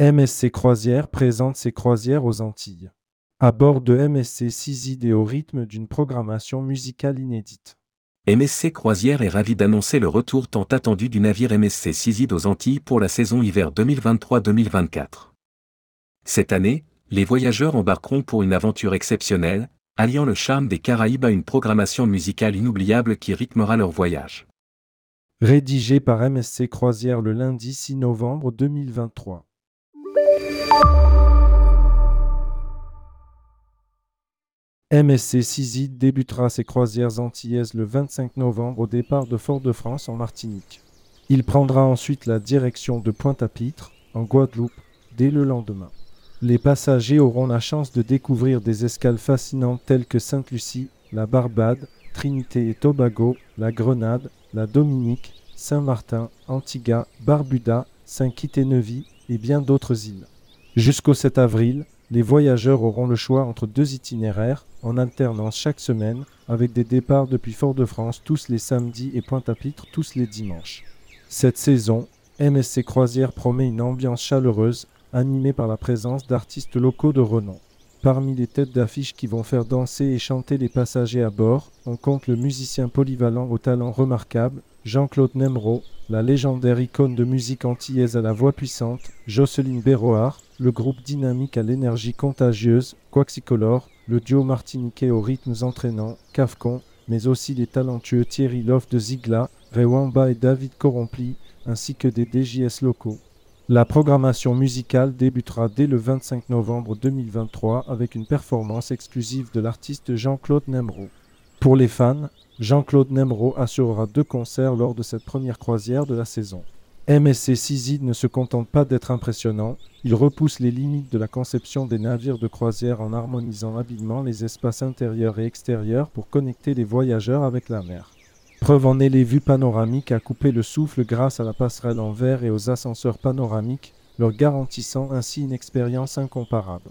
MSC Croisière présente ses croisières aux Antilles. À bord de MSC 6 et au rythme d'une programmation musicale inédite. MSC Croisière est ravi d'annoncer le retour tant attendu du navire MSC Sizid aux Antilles pour la saison hiver 2023-2024. Cette année, les voyageurs embarqueront pour une aventure exceptionnelle, alliant le charme des Caraïbes à une programmation musicale inoubliable qui rythmera leur voyage. Rédigé par MSC Croisière le lundi 6 novembre 2023. MSC Sizid débutera ses croisières antillaises le 25 novembre au départ de Fort-de-France en Martinique. Il prendra ensuite la direction de Pointe-à-Pitre, en Guadeloupe, dès le lendemain. Les passagers auront la chance de découvrir des escales fascinantes telles que Sainte-Lucie, la Barbade, Trinité et Tobago, la Grenade, la Dominique, Saint-Martin, Antigua, Barbuda, Saint-Kitts-et-Nevis et bien d'autres îles. Jusqu'au 7 avril, les voyageurs auront le choix entre deux itinéraires en alternance chaque semaine avec des départs depuis Fort-de-France tous les samedis et Pointe-à-Pitre tous les dimanches. Cette saison, MSC Croisière promet une ambiance chaleureuse animé par la présence d'artistes locaux de renom. Parmi les têtes d'affiche qui vont faire danser et chanter les passagers à bord, on compte le musicien polyvalent au talent remarquable, Jean-Claude Nemro, la légendaire icône de musique antillaise à la voix puissante, Jocelyne Béroard, le groupe dynamique à l'énergie contagieuse, Quaxicolor, le duo martiniquais aux rythmes entraînants, Cafcon, mais aussi les talentueux Thierry Loff de Zigla, Rewamba et David Corompli, ainsi que des DJS locaux. La programmation musicale débutera dès le 25 novembre 2023 avec une performance exclusive de l'artiste Jean-Claude Nemro. Pour les fans, Jean-Claude Nemro assurera deux concerts lors de cette première croisière de la saison. MSC Sizid ne se contente pas d'être impressionnant, il repousse les limites de la conception des navires de croisière en harmonisant habilement les espaces intérieurs et extérieurs pour connecter les voyageurs avec la mer. Preuve en est les vues panoramiques à couper le souffle grâce à la passerelle en verre et aux ascenseurs panoramiques, leur garantissant ainsi une expérience incomparable.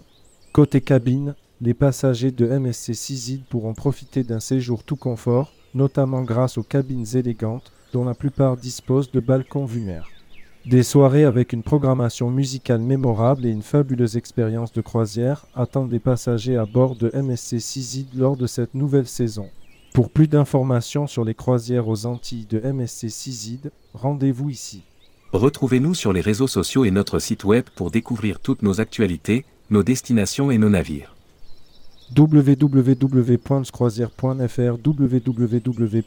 Côté cabine, les passagers de MSC Sizid pourront profiter d'un séjour tout confort, notamment grâce aux cabines élégantes dont la plupart disposent de balcons mer. Des soirées avec une programmation musicale mémorable et une fabuleuse expérience de croisière attendent les passagers à bord de MSC Sizid lors de cette nouvelle saison. Pour plus d'informations sur les croisières aux Antilles de MSC Sizid, rendez-vous ici. Retrouvez-nous sur les réseaux sociaux et notre site web pour découvrir toutes nos actualités, nos destinations et nos navires. www.croisière.fr www.msk.fr